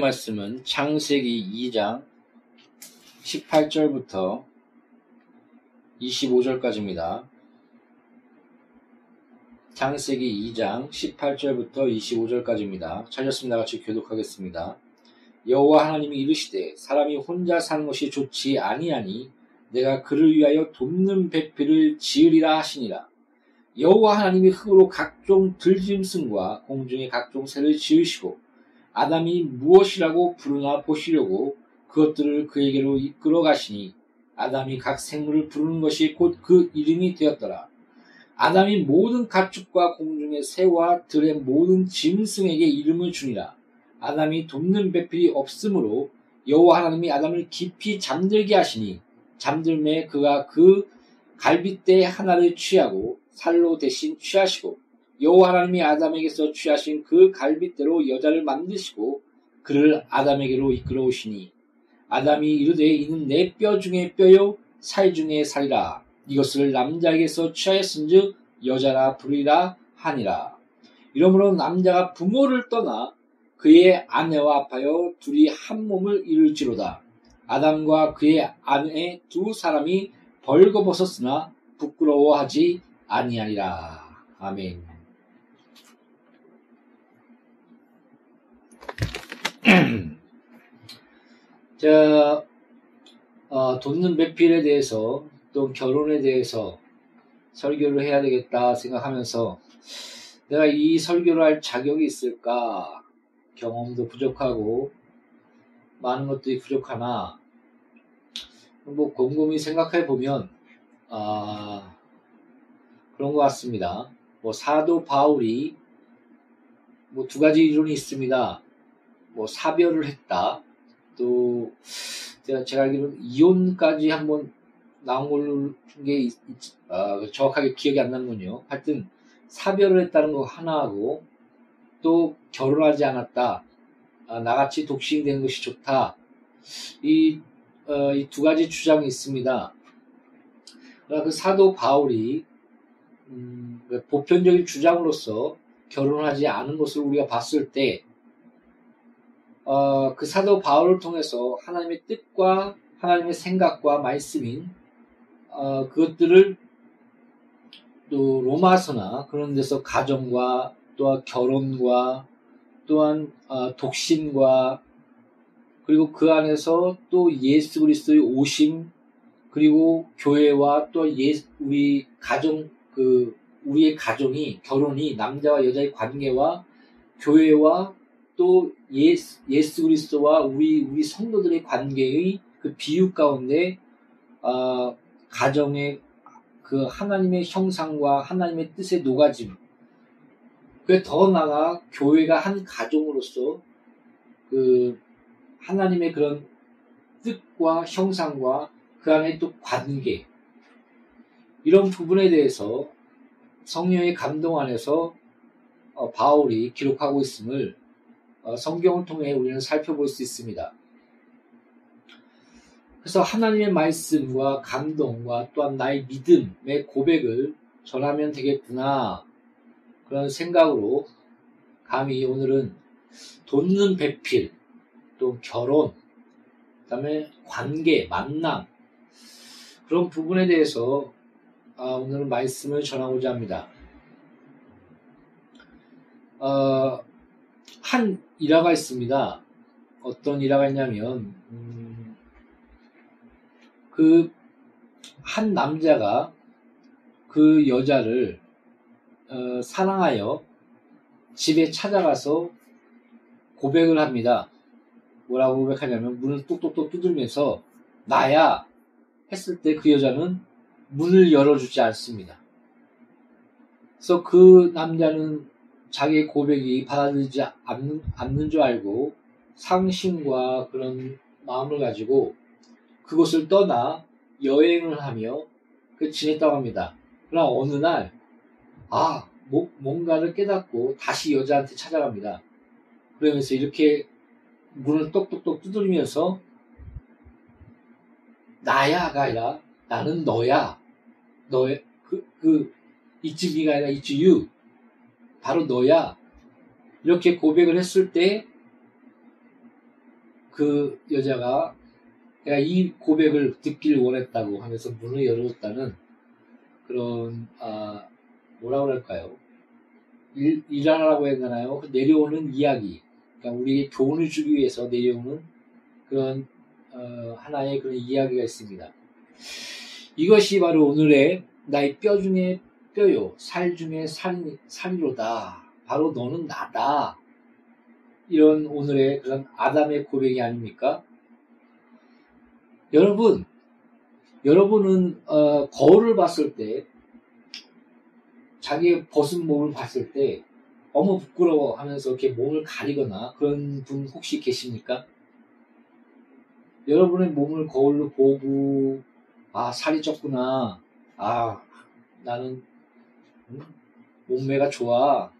말씀은 창세기 2장 18절부터 25절까지입니다. 창세기 2장 18절부터 25절까지입니다. 찾았습니다. 같이 교독하겠습니다. 여호와 하나님이 이르시되 사람이 혼자 사는 것이 좋지 아니하니 내가 그를 위하여 돕는 배필을 지으리라 하시니라. 여호와 하나님이 흙으로 각종 들짐승과 공중의 각종 새를 지으시고 아담이 무엇이라고 부르나 보시려고 그것들을 그에게로 이끌어 가시니 아담이 각 생물을 부르는 것이 곧 그 이름이 되었더라. 아담이 모든 가축과 공중의 새와 들의 모든 짐승에게 이름을 주니라. 아담이 돕는 배필이 없으므로 여호와 하나님이 아담을 깊이 잠들게 하시니 잠들매 그가 그 갈빗대 하나를 취하고 살로 대신 취하시고 여호와 하나님이 아담에게서 취하신 그 갈빗대로 여자를 만드시고 그를 아담에게로 이끌어 오시니 아담이 이르되 이는 내 뼈 중에 뼈요 살 중에 살이라. 이것을 남자에게서 취하였은즉 여자라 부르리라 하니라. 이러므로 남자가 부모를 떠나 그의 아내와 합하여 둘이 한 몸을 이룰지로다. 아담과 그의 아내 두 사람이 벌거벗었으나 부끄러워하지 아니하리라. 아멘 자, 어, 돕는 배필에 대해서 또 결혼에 대해서 설교를 해야 되겠다 생각하면서 내가 이 설교를 할 자격이 있을까 경험도 부족하고 많은 것들이 부족하나 뭐 곰곰이 생각해 보면 아 그런 것 같습니다. 뭐 사도 바울이 뭐 두 가지 이론이 있습니다. 뭐 사별을 했다. 또 제가, 제가 알기로는 이혼까지 한번 나온 걸로 게 있- 있- 아, 정확하게 기억이 안 나는군요. 하여튼 사별을 했다는 거 하나하고 또 결혼하지 않았다. 아, 나같이 독신되는 것이 좋다. 이두 가지 주장이 있습니다. 그러나 그 사도 바울이 음, 그 보편적인 주장으로서 결혼하지 않은 것을 우리가 봤을 때 어, 그 사도 바울을 통해서 하나님의 뜻과 하나님의 생각과 말씀인 어, 그것들을 또 로마서나 그런 데서 가정과 또한 결혼과 또한 어, 독신과 그리고 그 안에서 또 예수 그리스도의 오심 그리고 교회와 또 예, 우리 가정 그 우리의 가정이 결혼이 남자와 여자의 관계와 교회와 또 예수, 예수 그리스도와 우리 우리 성도들의 관계의 그 비유 가운데 어, 가정의 그 하나님의 형상과 하나님의 뜻의 녹아짐. 그더 나아가 교회가 한 가정으로서 그 하나님의 그런 뜻과 형상과 그 안에 또 관계. 이런 부분에 대해서 성령의 감동 안에서 어, 바울이 기록하고 있음을 어, 성경을 통해 우리는 살펴볼 수 있습니다. 그래서 하나님의 말씀과 감동과 또한 나의 믿음의 고백을 전하면 되겠구나 그런 생각으로 감히 오늘은 돕는 배필 또 결혼 그 다음에 관계 만남 그런 부분에 대해서 아, 오늘은 말씀을 전하고자 합니다. 어, 한 일화가 있습니다. 어떤 일화가 있냐면 음, 그한 남자가 그 여자를 어, 사랑하여 집에 찾아가서 고백을 합니다. 뭐라고 고백하냐면 문을 똑똑똑 두들면서 나야 했을 때 그 여자는 문을 열어주지 않습니다. 그래서 그 남자는 자기의 고백이 받아들이지 않는, 않는 줄 알고 상심과 그런 마음을 가지고 그곳을 떠나 여행을 하며 그 지냈다고 합니다. 그러나 어느 날, 아, 뭐, 뭔가를 깨닫고 다시 여자한테 찾아갑니다. 그러면서 이렇게 문을 똑똑똑 두드리면서 나야가 아니라 나는 너야. 너의, 그, 그, me가 아니라 it's you. 바로 너야. 이렇게 고백을 했을 때 그 여자가 내가 이 고백을 듣길 원했다고 하면서 문을 열어줬다는 그런 아 뭐라 그럴까요? 일, 일하라고 해야 되나요? 내려오는 이야기. 그러니까 우리에게 교훈을 주기 위해서 내려오는 그런 어, 하나의 그런 이야기가 있습니다. 이것이 바로 오늘의 나의 뼈 중에 뼈요, 살 중에 살, 살이로다. 바로 너는 나다. 이런 오늘의 그런 아담의 고백이 아닙니까? 여러분, 여러분은 어, 거울을 봤을 때 자기의 벗은 몸을 봤을 때 너무 부끄러워 하면서 이렇게 몸을 가리거나 그런 분 혹시 계십니까? 여러분의 몸을 거울로 보고 아 살이 쪘구나 아 나는 몸매가 좋아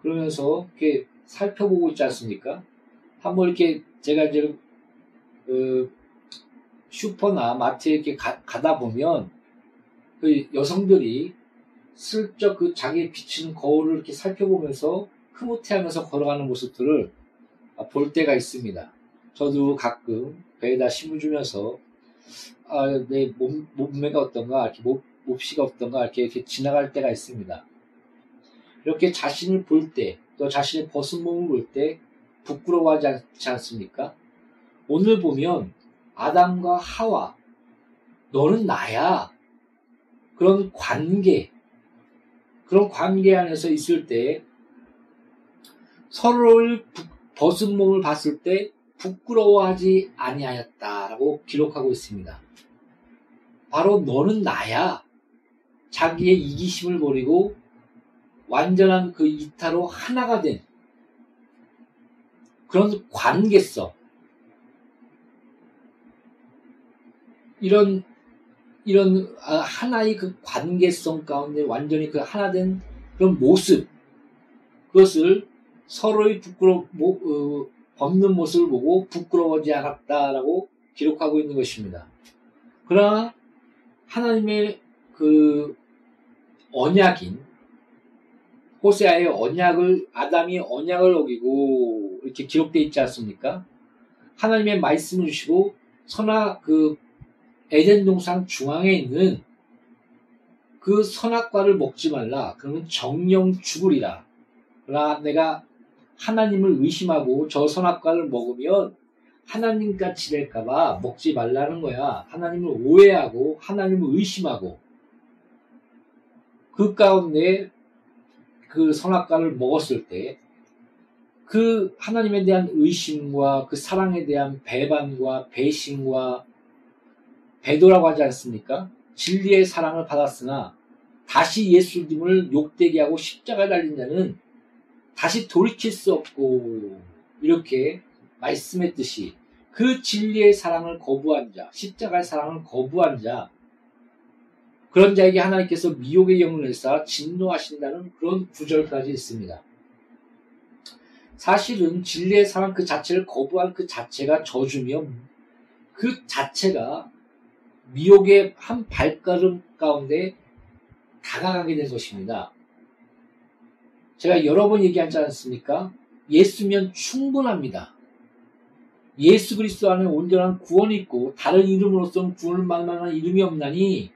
그러면서 이렇게 살펴보고 있지 않습니까? 한번 이렇게 제가 이제 그 슈퍼나 마트에 이렇게 가, 다 보면 그 여성들이 슬쩍 그 자기의 비치는 거울을 이렇게 살펴보면서 흐뭇해하면서 걸어가는 모습들을 볼 때가 있습니다. 저도 가끔 배에다 심을 주면서 아, 내 몸, 몸매가 어떤가, 이렇게 몹, 몹시가 어떤가, 이렇게, 이렇게 지나갈 때가 있습니다. 이렇게 자신을 볼 때, 또 자신의 벗은 몸을 볼 때 부끄러워하지 않지 않습니까? 오늘 보면 아담과 하와, 너는 나야. 그런 관계, 그런 관계 안에서 있을 때 서로를 벗은 몸을 봤을 때 부끄러워하지 아니하였다라고 기록하고 있습니다. 바로 너는 나야. 자기의 이기심을 버리고 완전한 그 이타로 하나가 된 그런 관계성. 이런 이런 아, 하나의 그 관계성 가운데 완전히 그 하나 된 그런 모습 그것을 서로의 부끄러 워 어, 벗는 모습을 보고 부끄러워하지 않았다라고 기록하고 있는 것입니다. 그러나 하나님의 그 언약인 호세아의 언약을 아담이 언약을 어기고 이렇게 기록되어 있지 않습니까? 하나님의 말씀을 주시고 선악 그 에덴 동산 중앙에 있는 그 선악과를 먹지 말라. 그러면 정령 죽으리라. 그러나 내가 하나님을 의심하고 저 선악과를 먹으면 하나님같이 될까봐 먹지 말라는 거야. 하나님을 오해하고 하나님을 의심하고 그 가운데 그 선악과를 먹었을 때 그 하나님에 대한 의심과 그 사랑에 대한 배반과 배신과 배도라고 하지 않습니까? 진리의 사랑을 받았으나 다시 예수님을 욕되게 하고 십자가 달린 자는 다시 돌이킬 수 없고 이렇게 말씀했듯이 그 진리의 사랑을 거부한 자, 십자가의 사랑을 거부한 자, 그런 자에게 하나님께서 미혹의 영을 내사 진노하신다는 그런 구절까지 있습니다. 사실은 진리의 사랑 그 자체를 거부한 그 자체가 저주며 그 자체가 미혹의 한 발걸음 가운데 다가가게 된 것입니다. 제가 여러 번 얘기하지 않습니까? 예수면 충분합니다. 예수 그리스도 안에 온전한 구원이 있고 다른 이름으로서는 구원을 만한 이름이 없나니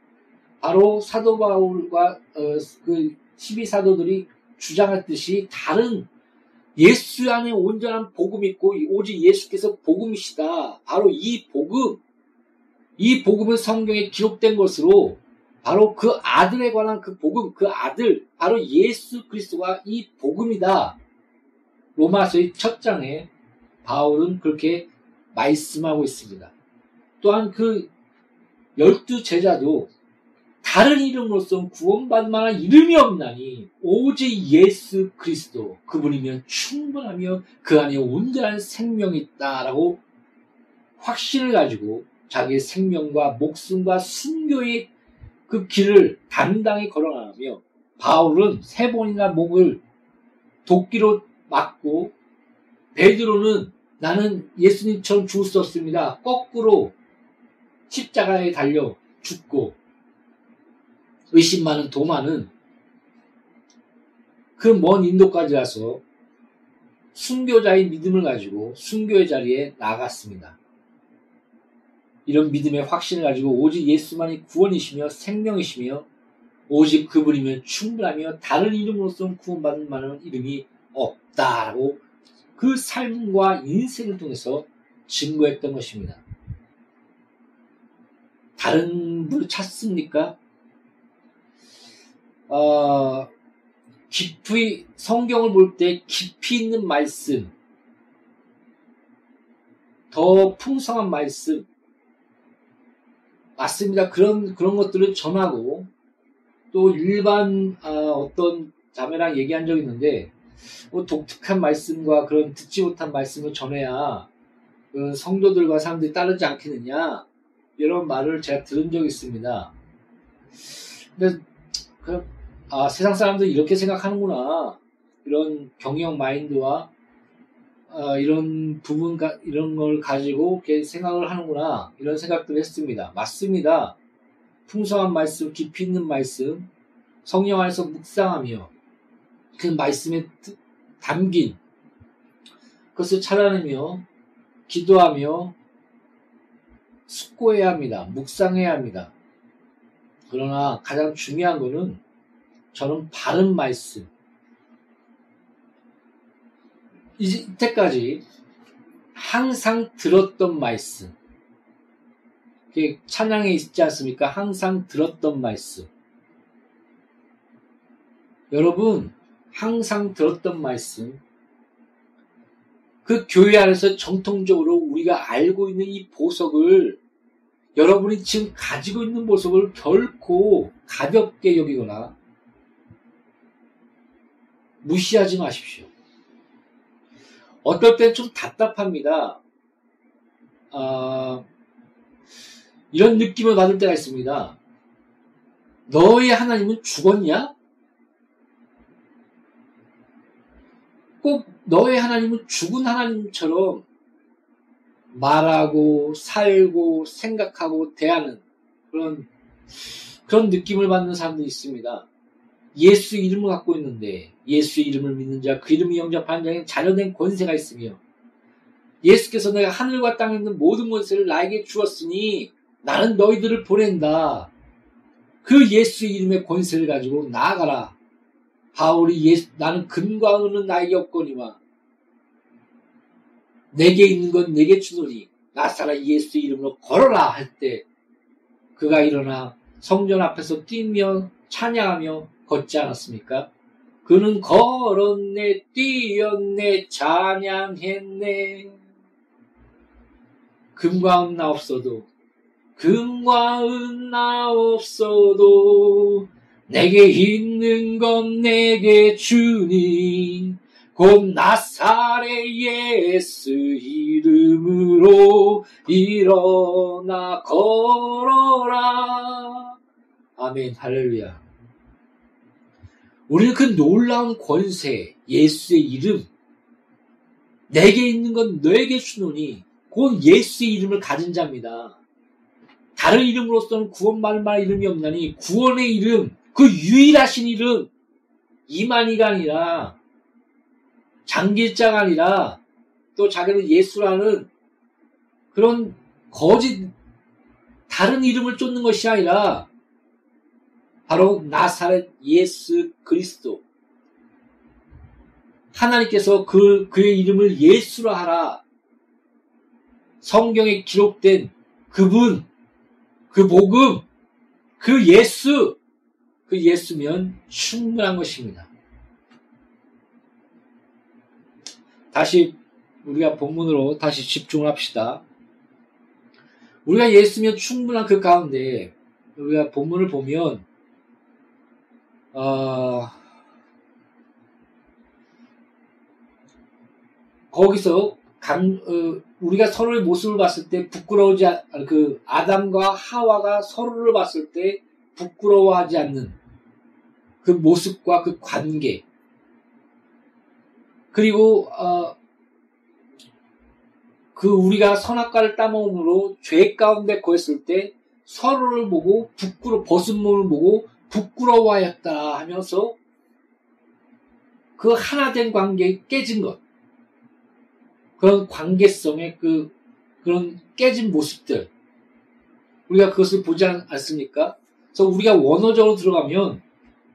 바로 사도 바울과 어, 그 12사도들이 주장했듯이 다른 예수 안에 온전한 복음이 있고 오직 예수께서 복음이시다. 바로 이 복음, 이 복음은 성경에 기록된 것으로 바로 그 아들에 관한 그 복음, 그 아들, 바로 예수 그리스도가 이 복음이다. 로마서의 첫 장에 바울은 그렇게 말씀하고 있습니다. 또한 그 열두 제자도 다른 이름으로서 구원받을 만한 이름이 없나니 오직 예수 그리스도 그분이면 충분하며 그 안에 온전한 생명이 있다라고 확신을 가지고 자기의 생명과 목숨과 순교의 그 길을 당당히 걸어나가며 바울은 세 번이나 목을 도끼로 맞고 베드로는 나는 예수님처럼 죽을 수 없습니다. 거꾸로 십자가에 달려 죽고 의심 많은 도마는 그 먼 인도까지 가서 순교자의 믿음을 가지고 순교의 자리에 나갔습니다. 이런 믿음의 확신을 가지고 오직 예수만이 구원이시며 생명이시며 오직 그분이면 충분하며 다른 이름으로서는 구원받을 만한 이름이 없다라고 그 삶과 인생을 통해서 증거했던 것입니다. 다른 분을 찾습니까? 어, 깊이 성경을 볼 때 깊이 있는 말씀, 더 풍성한 말씀, 맞습니다. 그런 그런 것들을 전하고 또 일반 아, 어떤 자매랑 얘기한 적 있는데 뭐 독특한 말씀과 그런 듣지 못한 말씀을 전해야 그 성도들과 사람들이 따르지 않겠느냐 이런 말을 제가 들은 적이 있습니다. 근데 그, 아, 세상 사람들이 이렇게 생각하는구나 이런 경영 마인드와 어, 이런 부분 이런 걸 가지고 생각을 하는구나 이런 생각들을 했습니다. 맞습니다. 풍성한 말씀, 깊이 있는 말씀, 성령 안에서 묵상하며 그 말씀에 담긴 그것을 찾아내며 기도하며 숙고해야 합니다. 묵상해야 합니다. 그러나 가장 중요한 것은 저는 바른 말씀. 이때까지 항상 들었던 말씀. 찬양에 있지 않습니까? 항상 들었던 말씀. 여러분, 항상 들었던 말씀. 그 교회 안에서 정통적으로 우리가 알고 있는 이 보석을 여러분이 지금 가지고 있는 보석을 결코 가볍게 여기거나 무시하지 마십시오. 어떨 땐 좀 답답합니다. 아, 이런 느낌을 받을 때가 있습니다. 너의 하나님은 죽었냐? 꼭 너의 하나님은 죽은 하나님처럼 말하고 살고 생각하고 대하는 그런 그런 느낌을 받는 사람들이 있습니다. 예수 이름을 갖고 있는데 예수 이름을 믿는 자 그 이름이 영접하는 자에게 자녀된 권세가 있으며 예수께서 내가 하늘과 땅에 있는 모든 권세를 나에게 주었으니 나는 너희들을 보낸다. 그 예수 이름의 권세를 가지고 나아가라. 바울이 예수, 나는 금과 은은 나에게 없거니와 내게 있는 건 내게 주노니 나사라 예수 이름으로 걸어라 할 때 그가 일어나 성전 앞에서 뛰며 찬양하며 걷지 않았습니까? 그는 걸었네 뛰었네 찬양했네 금과 은나 없어도 금과 은나 없어도 내게 있는 건 내게 주니 곧 나사렛 예수 이름으로 일어나 걸어라. 아멘, 할렐루야. 우리는 그 놀라운 권세, 예수의 이름, 내게 있는 건 너에게 주노니, 곧 예수의 이름을 가진 자입니다. 다른 이름으로서는 구원받을 만한 이름이 없나니, 구원의 이름, 그 유일하신 이름, 이만희가 아니라, 장길자가 아니라 또 자기는 예수라는 그런 거짓 다른 이름을 쫓는 것이 아니라 바로 나사렛 예수 그리스도 하나님께서 그 그의 이름을 예수라 하라 성경에 기록된 그분 그 복음 그 예수 그 예수면 충분한 것입니다. 다시 우리가 본문으로 다시 집중을 합시다. 우리가 예수면 충분한 그 가운데 우리가 본문을 보면 어, 거기서 강, 어, 우리가 서로의 모습을 봤을 때 부끄러우지 않, 그 아담과 하와가 서로를 봤을 때 부끄러워하지 않는 그 모습과 그 관계. 그리고 어, 그 우리가 선악과를 따먹음으로 죄 가운데 거했을 때 서로를 보고 부끄러 벗은 몸을 보고 부끄러워하였다 하면서 그 하나된 관계에 깨진 것 그런 관계성의 그 그런 깨진 모습들 우리가 그것을 보지 않습니까? 그래서 우리가 원어적으로 들어가면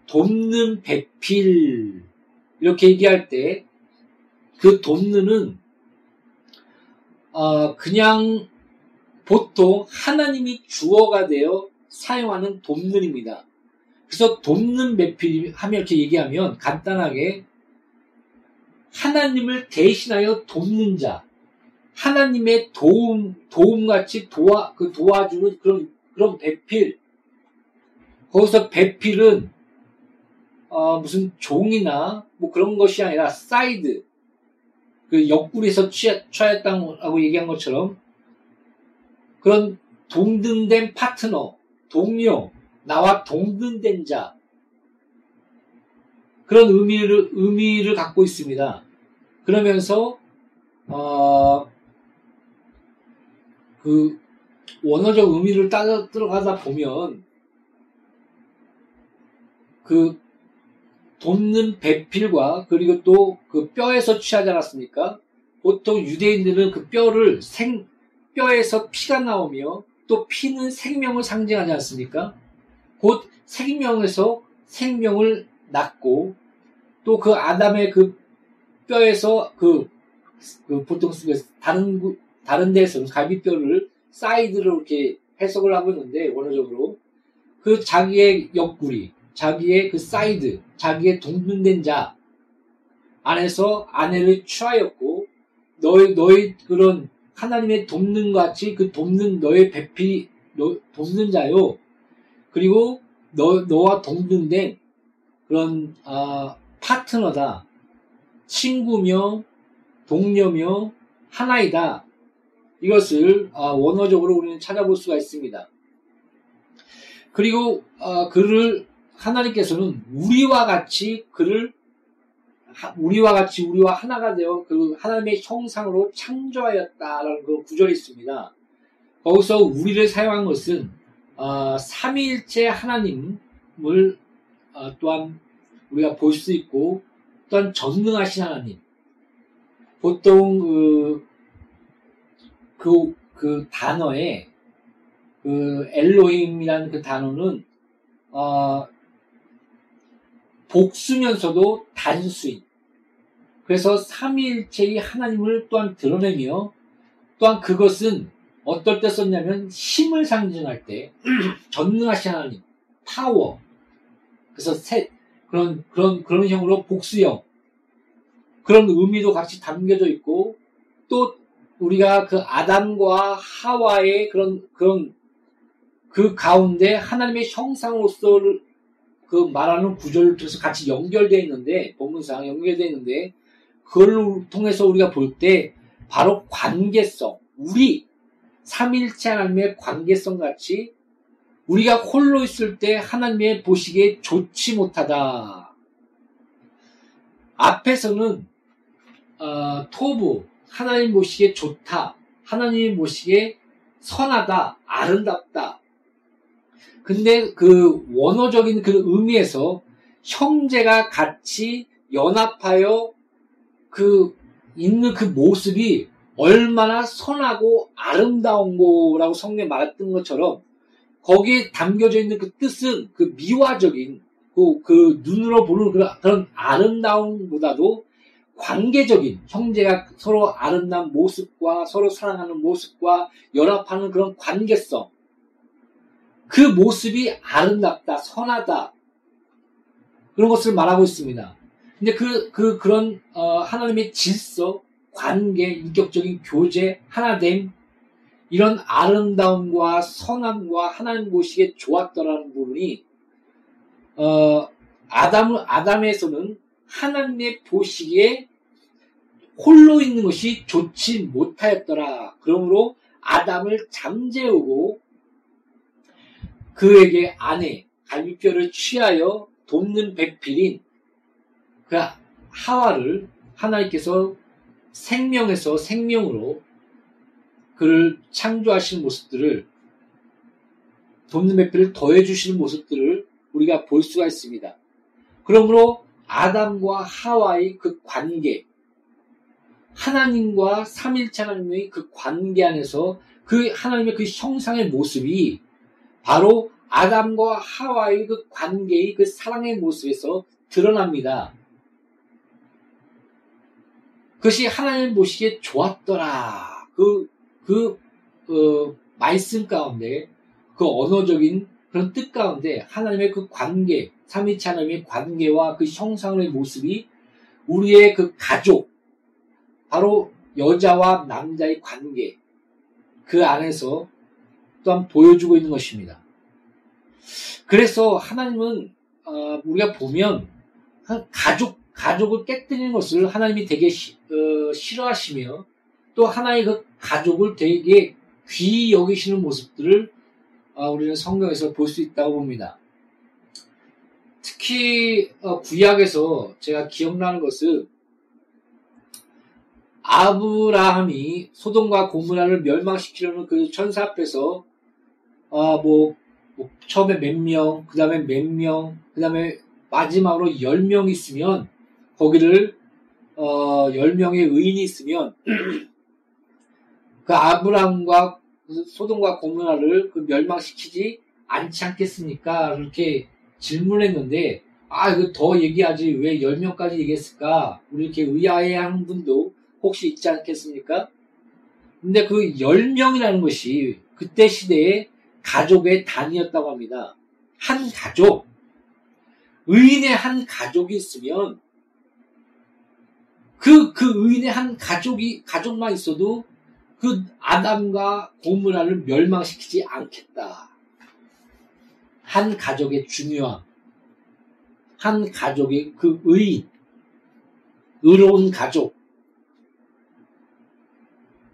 돕는 배필 이렇게 얘기할 때 그 돕는은 어 그냥 보통 하나님이 주어가 되어 사용하는 돕는입니다. 그래서 돕는 배필 하면 이렇게 얘기하면 간단하게 하나님을 대신하여 돕는 자, 하나님의 도움, 도움같이 도와, 그 도와주는 그런, 그런 배필. 거기서 배필은, 어, 무슨 종이나 뭐 그런 것이 아니라 사이드. 그 옆구리에서 취했다고 얘기한 것처럼 그런 동등된 파트너, 동료, 나와 동등된 자, 그런 의미를, 의미를 갖고 있습니다. 그러면서, 어, 그, 원어적 의미를 따라 들어가다 보면, 그, 돕는 배필과, 그리고 또 그 뼈에서 취하지 않았습니까? 보통 유대인들은 그 뼈를 생, 뼈에서 피가 나오며, 또 피는 생명을 상징하지 않습니까? 곧 생명에서 생명을 낳고 또 그 아담의 그 뼈에서 그, 그 보통 다른 다른 데서는 갈비뼈를 사이드로 이렇게 해석을 하고 있는데 원어적으로 그 자기의 옆구리, 자기의 그 사이드, 자기의 동분된 자 안에서 아내를 취하였고 너희 너희 그런 하나님의 돕는 같이 그 돕는 너의 배필 너, 돕는 자요. 그리고 너 너와 동등된 그런 아, 파트너다, 친구며 동료며 하나이다. 이것을 아, 원어적으로 우리는 찾아볼 수가 있습니다. 그리고 아, 그를 하나님께서는 우리와 같이 그를 우리와 같이 우리와 하나가 되어 그 하나님의 형상으로 창조하였다라는 그 구절이 있습니다. 거기서 우리를 사용한 것은 어, 삼위일체 하나님을 어, 또한 우리가 볼 수 있고 또한 전능하신 하나님. 보통 그, 그, 그 단어에 그 엘로힘이라는 그 단어는 어, 복수면서도 단수인. 그래서 삼위일체의 하나님을 또한 드러내며 또한 그것은 어떨 때 썼냐면 힘을 상징할 때 전능하신 하나님, 파워. 그래서 셋 그런 그런 그런 형으로 복수형 그런 의미도 같이 담겨져 있고 또 우리가 그 아담과 하와의 그런 그런 그 가운데 하나님의 형상으로서를 그 말하는 구절을 통해서 같이 연결되어 있는데 본문상 연결되어 있는데 그걸 통해서 우리가 볼 때 바로 관계성 우리 삼일체 하나님의 관계성 같이 우리가 홀로 있을 때 하나님의 보시기에 좋지 못하다. 앞에서는 어, 토부 하나님 보시기에 좋다. 하나님 보시기에 선하다, 아름답다. 근데 그 원어적인 그 의미에서 형제가 같이 연합하여 그 있는 그 모습이 얼마나 선하고 아름다운 거라고 성경에 말했던 것처럼 거기에 담겨져 있는 그 뜻은 그 미화적인 그, 그 눈으로 보는 그런 아름다움보다도 관계적인 형제가 서로 아름다운 모습과 서로 사랑하는 모습과 연합하는 그런 관계성 그 모습이 아름답다 선하다 그런 것을 말하고 있습니다. 근데 그, 그, 그런, 어, 하나님의 질서, 관계, 인격적인 교제, 하나됨, 이런 아름다움과 선함과 하나님 보시기에 좋았더라는 부분이 어, 아담 아담에서는 하나님의 보시기에 홀로 있는 것이 좋지 못하였더라. 그러므로 아담을 잠재우고 그에게 아내 갈비뼈를 취하여 돕는 배필인 그 하와를 하나님께서 생명에서 생명으로 그를 창조하시는 모습들을 돕는 배필을 더해 주시는 모습들을 우리가 볼 수가 있습니다. 그러므로 아담과 하와의 그 관계, 하나님과 삼일체 하나님의 그 관계 안에서 그 하나님의 그 형상의 모습이 바로 아담과 하와의 그 관계의 그 사랑의 모습에서 드러납니다. 그것이 하나님 보시기에 좋았더라. 그, 그, 어, 말씀 가운데, 그 언어적인 그런 뜻 가운데 하나님의 그 관계, 삼위체 하나님의 관계와 그 형상의 모습이 우리의 그 가족, 바로 여자와 남자의 관계, 그 안에서 또한 보여주고 있는 것입니다. 그래서 하나님은 어, 우리가 보면 가족 가족을 깨뜨리는 것을 하나님이 되게 시, 어, 싫어하시며 또 하나의 그 가족을 되게 귀히 여기시는 모습들을 어, 우리는 성경에서 볼 수 있다고 봅니다. 특히 어, 구약에서 제가 기억나는 것은 아브라함이 소돔과 고무라를 멸망시키려는 그 천사 앞에서 어, 뭐, 뭐 처음에 몇 명, 그 다음에 몇 명, 그 다음에 마지막으로 열 명 있으면 거기를 어, 열 명의 의인이 있으면 그 아브라함과 소돔과 고무라를 그 멸망시키지 않지 않겠습니까? 이렇게 질문했는데 아, 이거 더 얘기하지 왜 열명까지 얘기했을까? 우리 이렇게 의아해하는 분도 혹시 있지 않겠습니까? 근데 그 10명이라는 것이 그때 시대에 가족의 단위였다고 합니다. 한 가족. 의인의 한 가족이 있으면 그, 그 의인의 한 가족이, 가족만 있어도 그 아담과 고무라를 멸망시키지 않겠다. 한 가족의 중요함. 한 가족의 그 의인. 의로운 가족.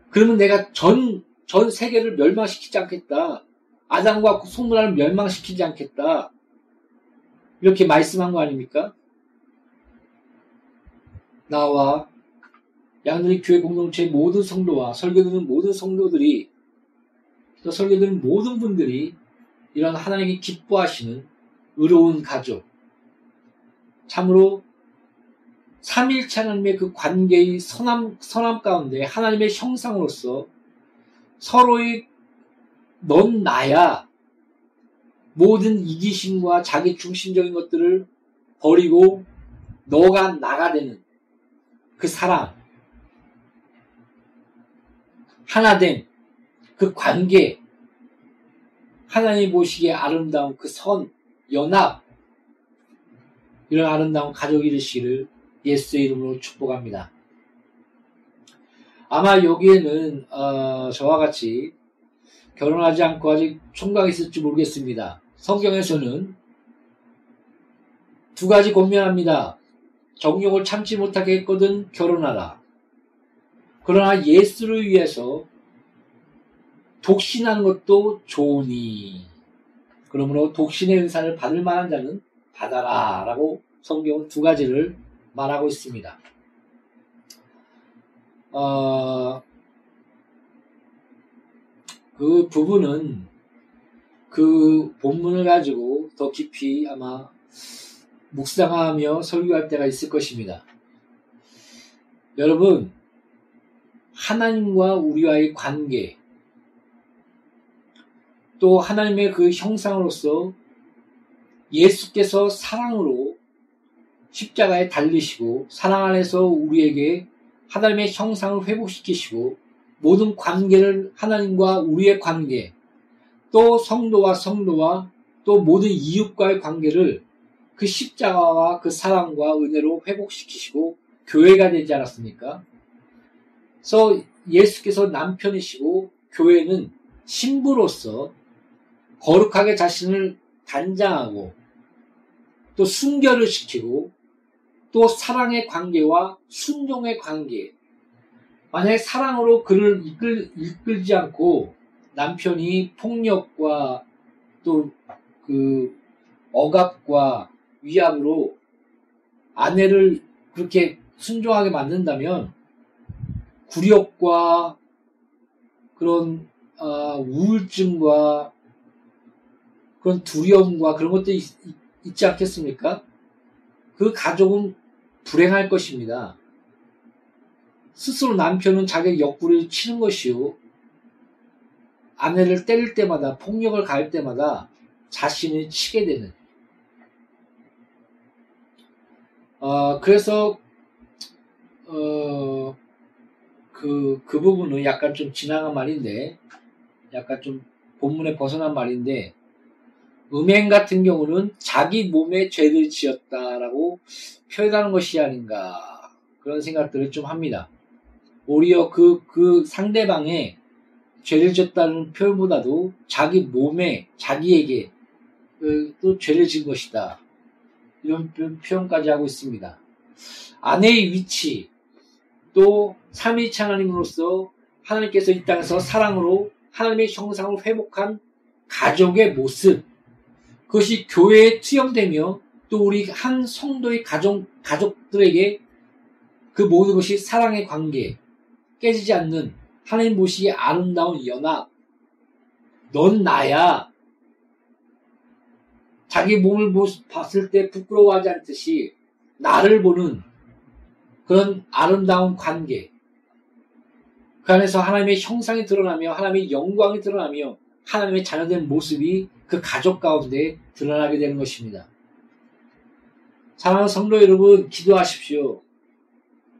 그러면 내가 전, 전 세계를 멸망시키지 않겠다. 아담과 소문화를 멸망시키지 않겠다. 이렇게 말씀한 거 아닙니까? 나와 양들이 교회 공동체의 모든 성도와 설교 듣는 모든 성도들이 또 설교 듣는 모든 분들이 이런 하나님이 기뻐하시는 의로운 가족 참으로 삼일체 하나님의 그 관계의 선함, 선함 가운데 하나님의 형상으로서 서로의 넌 나야 모든 이기심과 자기 중심적인 것들을 버리고 너가 나가 되는 그 사랑 하나됨 그 관계 하나님 보시기에 아름다운 그 선, 연합 이런 아름다운 가족 이르시기를 예수의 이름으로 축복합니다. 아마 여기에는 어, 저와 같이 결혼하지 않고 아직 총각이 있을지 모르겠습니다. 성경에서는 두 가지 권면합니다. 정욕을 참지 못하게 했거든 결혼하라. 그러나 예수를 위해서 독신하는 것도 좋으니 그러므로 독신의 은사를 받을 만한 자는 받아라 라고 성경은 두 가지를 말하고 있습니다. 어, 그 부분은 그 본문을 가지고 더 깊이 아마 묵상하며 설교할 때가 있을 것입니다. 여러분, 하나님과 우리와의 관계, 또 하나님의 그 형상으로서 예수께서 사랑으로 십자가에 달리시고 사랑 안에서 우리에게 하나님의 형상을 회복시키시고 모든 관계를 하나님과 우리의 관계 또 성도와 성도와 또 모든 이웃과의 관계를 그 십자가와 그 사랑과 은혜로 회복시키시고 교회가 되지 않았습니까? 그래서 예수께서 남편이시고 교회는 신부로서 거룩하게 자신을 단장하고 또 순결을 시키고 또 사랑의 관계와 순종의 관계 만약에 사랑으로 그를 이끌, 이끌지 않고 남편이 폭력과 또 그 억압과 위압으로 아내를 그렇게 순종하게 만든다면 굴욕과 그런 어, 우울증과 그런 두려움과 그런 것들이 있, 있지 않겠습니까? 그 가족은 불행할 것입니다. 스스로 남편은 자기 옆구리를 치는 것이요. 아내를 때릴 때마다 폭력을 가할 때마다 자신을 치게 되는. 어, 그래서 어, 그, 그 부분은 약간 좀 지나간 말인데, 약간 좀 본문에 벗어난 말인데, 음행 같은 경우는 자기 몸에 죄를 지었다라고 표현하는 것이 아닌가, 그런 생각들을 좀 합니다. 오히려 그, 그 상대방의 죄를 졌다는 표현보다도 자기 몸에, 자기에게 그, 또 죄를 진 것이다. 이런 표현까지 하고 있습니다. 아내의 위치, 또 삼위일체 하나님으로서 하나님께서 이 땅에서 사랑으로 하나님의 형상을 회복한 가족의 모습, 그것이 교회에 투영되며 또 우리 한 성도의 가족, 가족들에게 그 모든 것이 사랑의 관계, 깨지지 않는 하나님 모시기 아름다운 연합, 넌 나야. 자기 몸을 봤을 때 부끄러워하지 않듯이 나를 보는 그런 아름다운 관계. 그 안에서 하나님의 형상이 드러나며 하나님의 영광이 드러나며 하나님의 자녀된 모습이 그 가족 가운데 드러나게 되는 것입니다. 사랑하는 성도 여러분, 기도하십시오.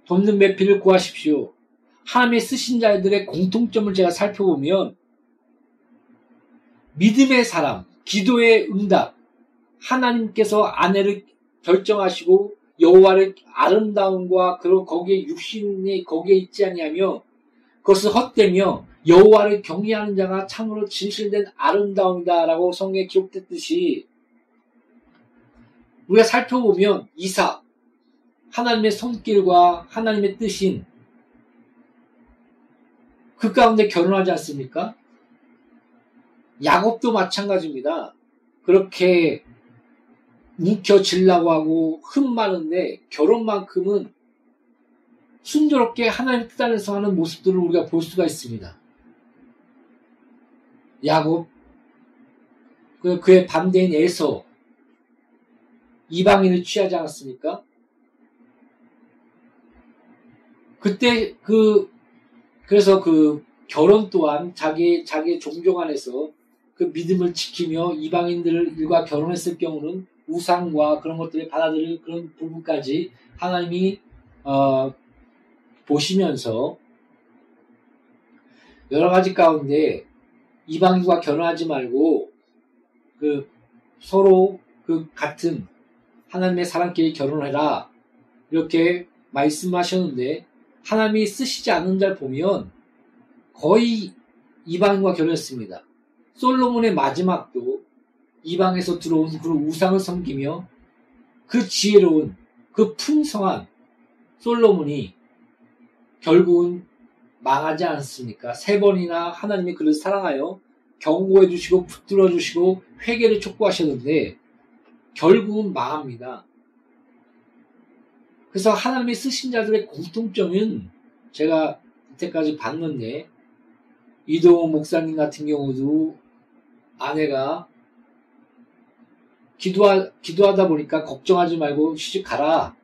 돕는 매피를 구하십시오. 하나님의 쓰신 자들의 공통점을 제가 살펴보면 믿음의 사람, 기도의 응답, 하나님께서 아내를 결정하시고 여호와를 아름다움과 그런 거기에 육신이 거기에 있지 아니하며 그것을 헛되며 여호와를 경외하는 자가 참으로 진실된 아름다움이다라고 성경에 기록됐듯이 우리가 살펴보면 이사 하나님의 손길과 하나님의 뜻인 그 가운데 결혼하지 않습니까? 야곱도 마찬가지입니다. 그렇게 뭉켜질라고 하고 흠 많은데 결혼만큼은 순조롭게 하나님 뜻 안에서 하는 모습들을 우리가 볼 수가 있습니다. 야곱, 그, 그의 반대인 에서 이방인을 취하지 않았습니까? 그때 그 그래서 그 결혼 또한 자기 자기 종종 안에서 그 믿음을 지키며 이방인들과 결혼했을 경우는 우상과 그런 것들을 받아들일 그런 부분까지 하나님이 어, 보시면서 여러 가지 가운데 이방인과 결혼하지 말고 그 서로 그 같은 하나님의 사람끼리 결혼해라 이렇게 말씀하셨는데 하나님이 쓰시지 않는 자 보면 거의 이방인과 결혼했습니다. 솔로몬의 마지막도 이방에서 들어온 그런 우상을 섬기며 그 지혜로운 그 풍성한 솔로몬이 결국은 망하지 않습니까? 세 번이나 하나님이 그를 사랑하여 경고해 주시고 붙들어 주시고 회개를 촉구하셨는데 결국은 망합니다. 그래서 하나님이 쓰신 자들의 공통점은 제가 이때까지 봤는데 이동호 목사님 같은 경우도 아내가 기도하, 기도하다 보니까 걱정하지 말고 시집 가라.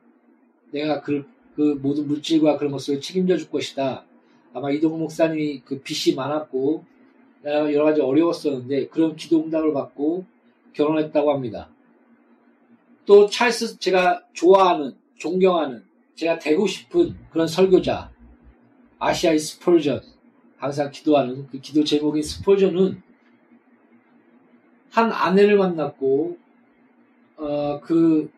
내가 그, 그 모든 물질과 그런 것을 책임져 줄 것이다. 아마 이동호 목사님이 그 빚이 많았고 여러 가지 어려웠었는데 그런 기도 응답을 받고 결혼했다고 합니다. 또 찰스 제가 좋아하는 존경하는 제가 되고 싶은 그런 설교자 아시아의 스폴전 항상 기도하는 그 기도 제목인 스폴전은 한 아내를 만났고 어, 그,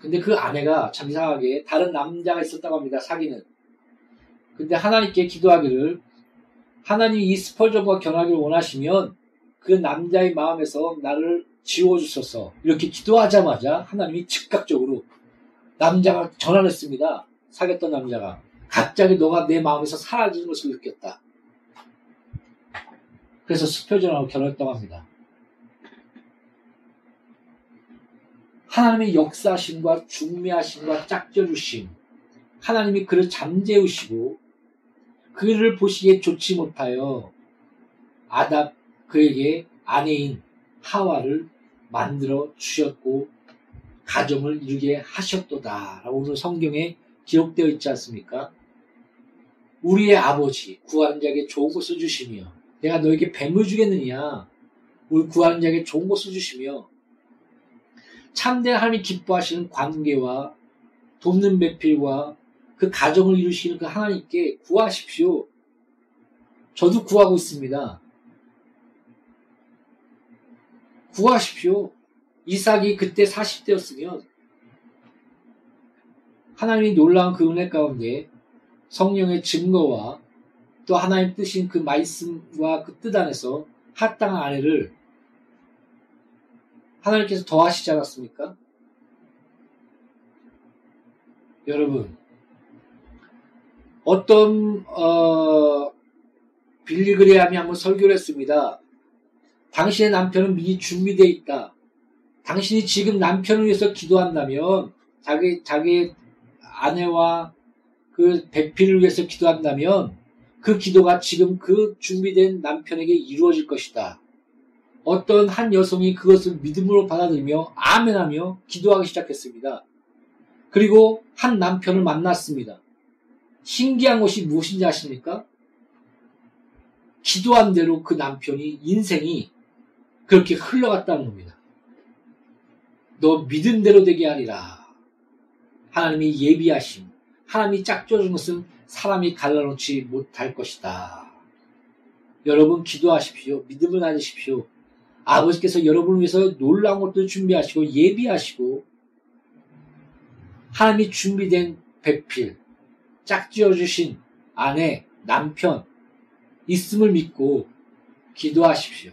근데 그 아내가 참 이상하게 다른 남자가 있었다고 합니다. 사귀는. 근데 하나님께 기도하기를 하나님이 이 스펄전과 결혼하기를 원하시면 그 남자의 마음에서 나를 지워주소서 이렇게 기도하자마자 하나님이 즉각적으로 남자가 전화를 했습니다. 사귀었던 남자가 갑자기 너가 내 마음에서 사라지는 것을 느꼈다. 그래서 스펄전하고 결혼했다고 합니다. 하나님의 역사심과 중매하심과 짝져주심 하나님이 그를 잠재우시고 그를 보시기에 좋지 못하여 아답 그에게 아내인 하와를 만들어 주셨고 가정을 이루게 하셨도다 라고 오늘 성경에 기록되어 있지 않습니까? 우리의 아버지 구하는 자에게 좋은 것을 주시며 내가 너에게 뱀을 주겠느냐 우리 구하는 자에게 좋은 것을 주시며 참된 하나님이 기뻐하시는 관계와 돕는 배필과 그 가정을 이루시는 그 하나님께 구하십시오. 저도 구하고 있습니다. 구하십시오. 이삭이 그때 40대였으면 하나님이 놀라운 그 은혜 가운데 성령의 증거와 또 하나님 뜻인 그 말씀과 그 뜻 안에서 합당한 아내를 하나님께서 더하시지 않았습니까? 여러분, 어떤 어, 빌리 그레함이 한번 설교를 했습니다. 당신의 남편은 미리 준비되어 있다. 당신이 지금 남편을 위해서 기도한다면 자기 자기 아내와 그 배필을 위해서 기도한다면 그 기도가 지금 그 준비된 남편에게 이루어질 것이다. 어떤 한 여성이 그것을 믿음으로 받아들이며 아멘하며 기도하기 시작했습니다. 그리고 한 남편을 만났습니다. 신기한 것이 무엇인지 아십니까? 기도한 대로 그 남편이 인생이 그렇게 흘러갔다는 겁니다. 너 믿은 대로 되게 하리라. 하나님이 예비하심, 하나님이 짝져준 것은 사람이 갈라놓지 못할 것이다. 여러분 기도하십시오. 믿음을 가지십시오. 아버지께서 여러분을 위해서 놀라운 것들 준비하시고 예비하시고 하나님이 준비된 배필, 짝지어 주신 아내, 남편 있음을 믿고 기도하십시오.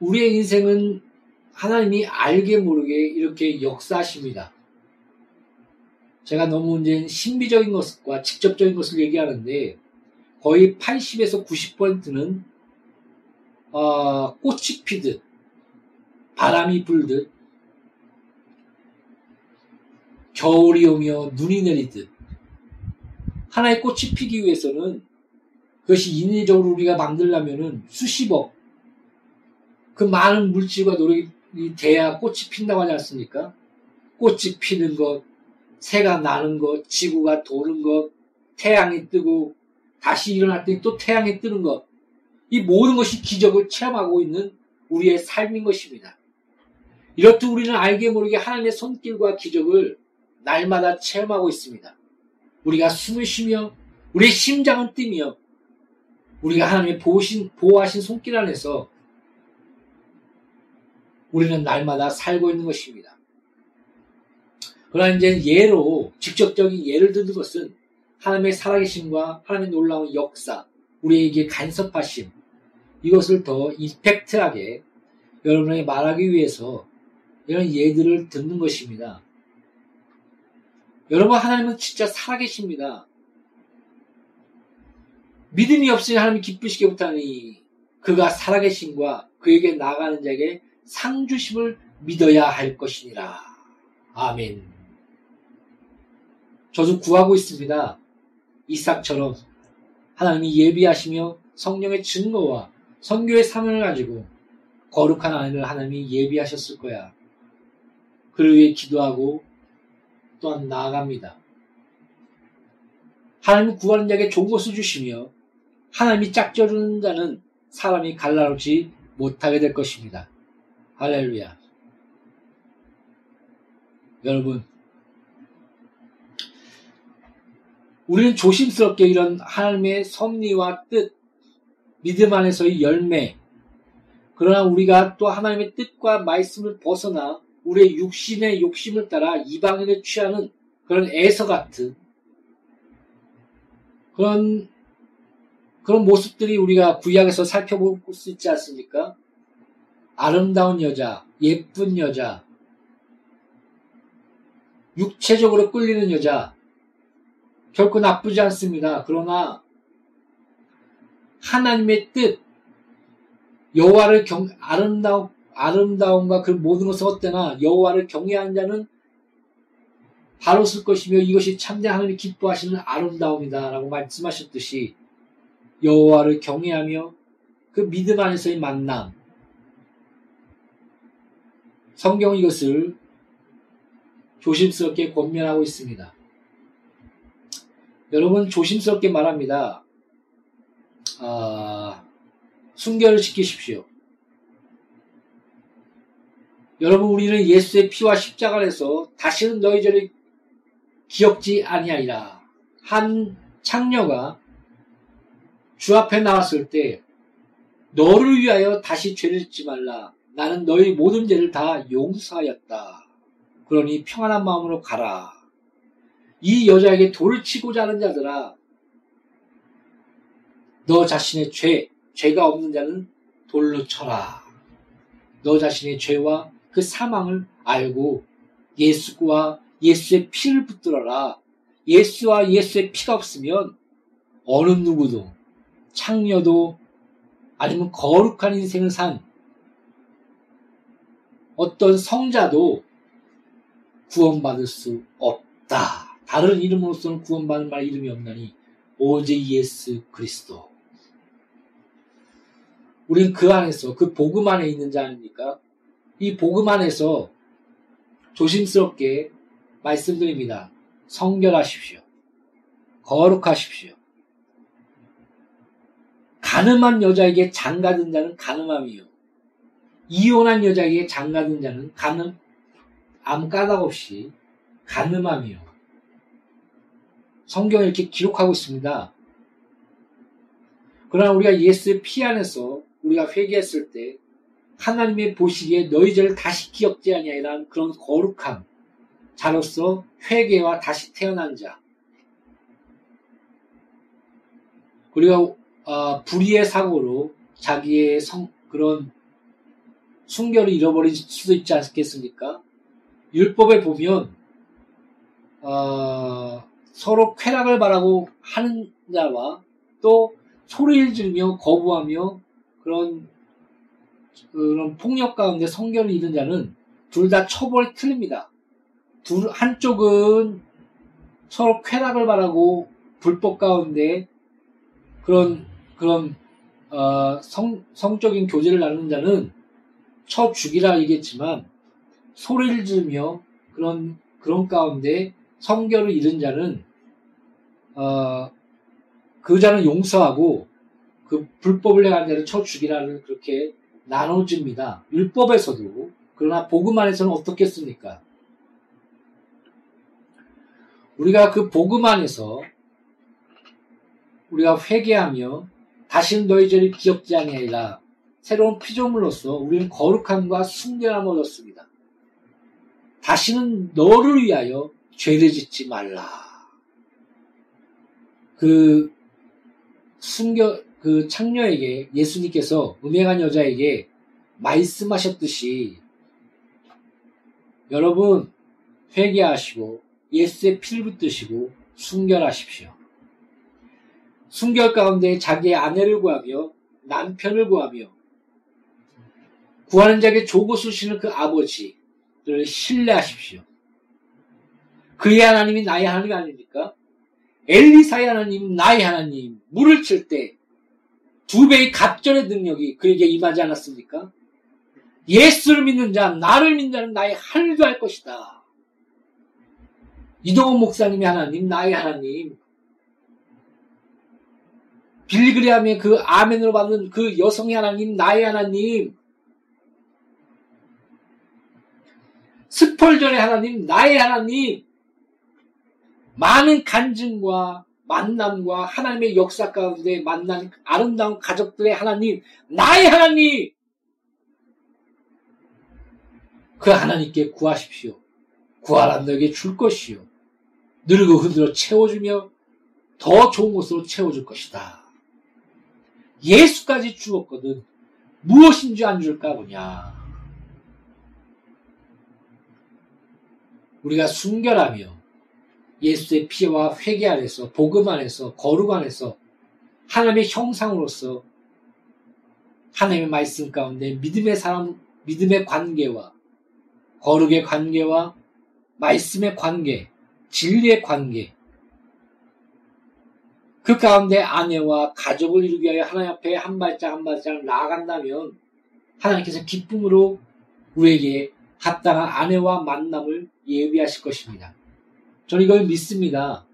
우리의 인생은 하나님이 알게 모르게 이렇게 역사하십니다. 제가 너무 이제 신비적인 것과 직접적인 것을 얘기하는데 거의 80에서 90%는 어, 꽃이 피듯 바람이 불듯 겨울이 오며 눈이 내리듯 하나의 꽃이 피기 위해서는 그것이 인위적으로 우리가 만들려면은 수십억 그 많은 물질과 노력이 돼야 꽃이 핀다고 하지 않습니까? 꽃이 피는 것, 새가 나는 것, 지구가 도는 것, 태양이 뜨고 다시 때또 태양이 뜨는 것. 이 모든 것이 기적을 체험하고 있는 우리의 삶인 것입니다. 이렇듯 우리는 알게 모르게 하나님의 손길과 기적을 날마다 체험하고 있습니다. 우리가 숨을 쉬며 우리의 심장은 뛰며 우리가 하나님의 보신, 보호하신 손길 안에서 우리는 날마다 살고 있는 것입니다. 그러나 이제 예로 직접적인 예를 드는 것은 하나님의 살아계심과 하나님의 놀라운 역사, 우리에게 간섭하심 이것을 더 이펙트하게 여러분에게 말하기 위해서 이런 예들을 듣는 것입니다. 여러분 하나님은 진짜 살아계십니다. 믿음이 없으니 하나님이 기쁘시게 못하니 그가 살아계신과 그에게 나가는 자에게 상주심을 믿어야 할 것이니라. 아멘. 저도 구하고 있습니다. 이삭처럼 하나님이 예비하시며 성령의 증거와 성교의 사명을 가지고 거룩한 아내를 하나님이 예비하셨을 거야. 그를 위해 기도하고 또한 나아갑니다. 하나님은 구하는 자에게 좋은 것을 주시며 하나님이 짝져주는 자는 사람이 갈라놓지 못하게 될 것입니다. 할렐루야. 여러분, 우리는 조심스럽게 이런 하나님의 섭리와 뜻, 믿음 안에서의 열매, 그러나 우리가 또 하나님의 뜻과 말씀을 벗어나 우리의 육신의 욕심을 따라 이방인을 취하는 그런 애서 같은 그런 그런 모습들이 우리가 구약에서 살펴볼 수 있지 않습니까? 아름다운 여자, 예쁜 여자, 육체적으로 끌리는 여자, 결코 나쁘지 않습니다. 그러나 하나님의 뜻, 여호와를 경 아름다운 아름다움과 그 모든 것을 어때나 여호와를 경외하는 자는 바로 쓸 것이며 이것이 참된 하나님이 기뻐하시는 아름다움이다라고 말씀하셨듯이 여호와를 경외하며 그 믿음 안에서의 만남 성경은 이것을 조심스럽게 권면하고 있습니다. 여러분 조심스럽게 말합니다. 아, 순결을 지키십시오. 여러분 우리는 예수의 피와 십자가를 해서 다시는 너희 죄를 기억지 아니하리라. 한 창녀가 주 앞에 나왔을 때 너를 위하여 다시 죄를 짓지 말라. 나는 너희 모든 죄를 다 용서하였다. 그러니 평안한 마음으로 가라. 이 여자에게 돌을 치고자 하는 자들아, 너 자신의 죄, 죄가 없는 자는 돌로 쳐라. 너 자신의 죄와 그 사망을 알고 예수와 예수의 피를 붙들어라. 예수와 예수의 피가 없으면 어느 누구도 창녀도 아니면 거룩한 인생을 산 어떤 성자도 구원받을 수 없다. 다른 이름으로서는 구원받는 말 이름이 없나니 오직 예수 그리스도. 우리는 그 안에서 그 복음 안에 있는 자 아닙니까? 이 복음 안에서 조심스럽게 말씀드립니다. 성결하십시오. 거룩하십시오. 가늠한 여자에게 장가든 자는 가늠함이요. 이혼한 여자에게 장가든 자는 가늠, 아무 까닭 없이 가늠함이요. 성경에 이렇게 기록하고 있습니다. 그러나 우리가 예수의 피 안에서 우리가 회개했을 때 하나님의 보시기에 너희 죄를 다시 기억지 아니하리라는 그런 거룩함 자로서 회개와 다시 태어난 자 그리고 어, 불의의 사고로 자기의 성, 그런 순결을 잃어버릴 수도 있지 않겠습니까? 율법에 보면 어, 서로 쾌락을 바라고 하는 자와 또 소리를 지르며 거부하며 그런 그런 폭력 가운데 성결을 잃은 자는 둘 다 처벌이 틀립니다. 둘 한쪽은 서로 쾌락을 바라고 불법 가운데 그런 그런 어, 성 성적인 교제를 나누는 자는 쳐 죽이라 얘기했지만 소리를 지르며 그런 그런 가운데 성결을 잃은 자는 어, 그 자는 용서하고 그 불법을 행한 자를 쳐 죽이라는 그렇게 나눠집니다. 율법에서도 그러나 복음 안에서는 어떻겠습니까? 우리가 그 복음 안에서 우리가 회개하며 다시는 너희 죄를 기억지 아니하리라 새로운 피조물로서 우리는 거룩함과 순결함을 얻었습니다. 다시는 너를 위하여 죄를 짓지 말라. 그 순결 그 창녀에게 예수님께서 음행한 여자에게 말씀하셨듯이 여러분 회개하시고 예수의 피를 붙드시고 순결하십시오. 순결 가운데 자기의 아내를 구하며 남편을 구하며 구하는 자에게 조고 쓰시는 그 아버지를 신뢰하십시오. 그의 하나님이 나의 하나님이 아닙니까? 엘리사의 하나님, 나의 하나님, 물을 칠 때 두 배의 갑절의 능력이 그에게 임하지 않았습니까? 예수를 믿는 자, 나를 믿는 자는 나의 할도 할 것이다. 이동훈 목사님의 하나님, 나의 하나님, 빌그리암의 그 아멘으로 받는 그 여성의 하나님, 나의 하나님, 스펄전의 하나님, 나의 하나님, 많은 간증과 만남과 하나님의 역사 가운데 만난 아름다운 가족들의 하나님, 나의 하나님! 그 하나님께 구하십시오. 구하라 너에게 줄 것이요. 늙어 흔들어 채워주며 더 좋은 것으로 채워줄 것이다. 예수까지 죽었거든. 무엇인 줄안 줄까 보냐. 우리가 순결하며 예수의 피와 회개 안에서 복음 안에서 거룩 안에서 하나님의 형상으로서 하나님의 말씀 가운데 믿음의 사람 믿음의 관계와 거룩의 관계와 말씀의 관계, 진리의 관계 그 가운데 아내와 가족을 이루기 위하여 하나님 앞에 한 발짝 한 발짝 나아간다면 하나님께서 기쁨으로 우리에게 합당한 아내와 만남을 예비하실 것입니다. 저는 이걸 믿습니다.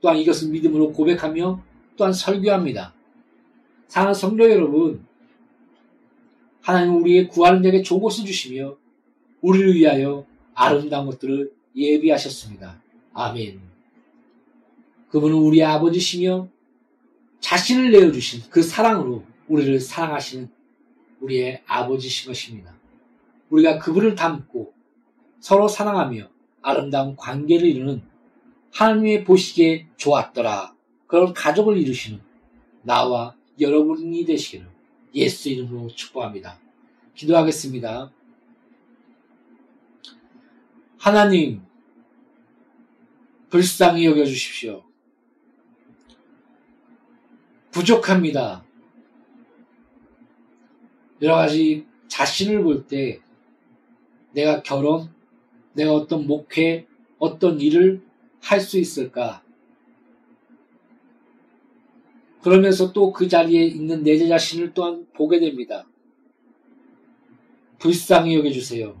또한 이것을 믿음으로 고백하며 또한 설교합니다. 사랑하는 성도 여러분, 하나님은 우리의 구하는 자에게 좋은 을 주시며 우리를 위하여 아름다운 것들을 예비하셨습니다. 아멘. 그분은 우리의 아버지시며 자신을 내어주신 그 사랑으로 우리를 사랑하시는 우리의 아버지신 것입니다. 우리가 그분을 닮고 서로 사랑하며 아름다운 관계를 이루는 하나님의 보시기에 좋았더라. 그런 가족을 이루시는 나와 여러분이 되시기를 예수 이름으로 축복합니다. 기도하겠습니다. 하나님, 불쌍히 여겨주십시오. 부족합니다. 여러 가지 자신을 볼 때 내가 결혼, 내가 어떤 목회, 어떤 일을 할 수 있을까? 그러면서 또 그 자리에 있는 내 자신을 또한 보게 됩니다. 불쌍히 여겨주세요.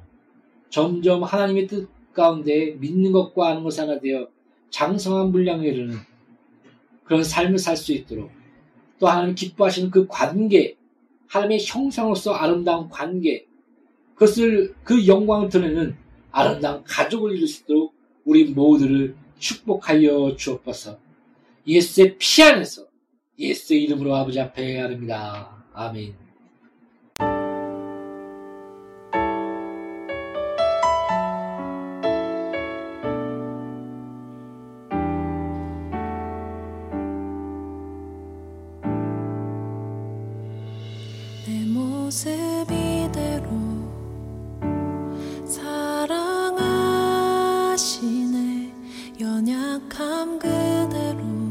점점 하나님의 뜻 가운데 믿는 것과 아는 것이 하나 되어 장성한 분량에 이르는 그런 삶을 살 수 있도록 또 하나님 기뻐하시는 그 관계, 하나님의 형상으로서 아름다운 관계, 그것을 그 영광을 드러내는 아름다운 가족을 이룰 수 있도록 우리 모두를 축복하여 주옵소서. 예수의 피 안에서 예수의 이름으로 아버지 앞에 아릅니다. 아멘. 내 모습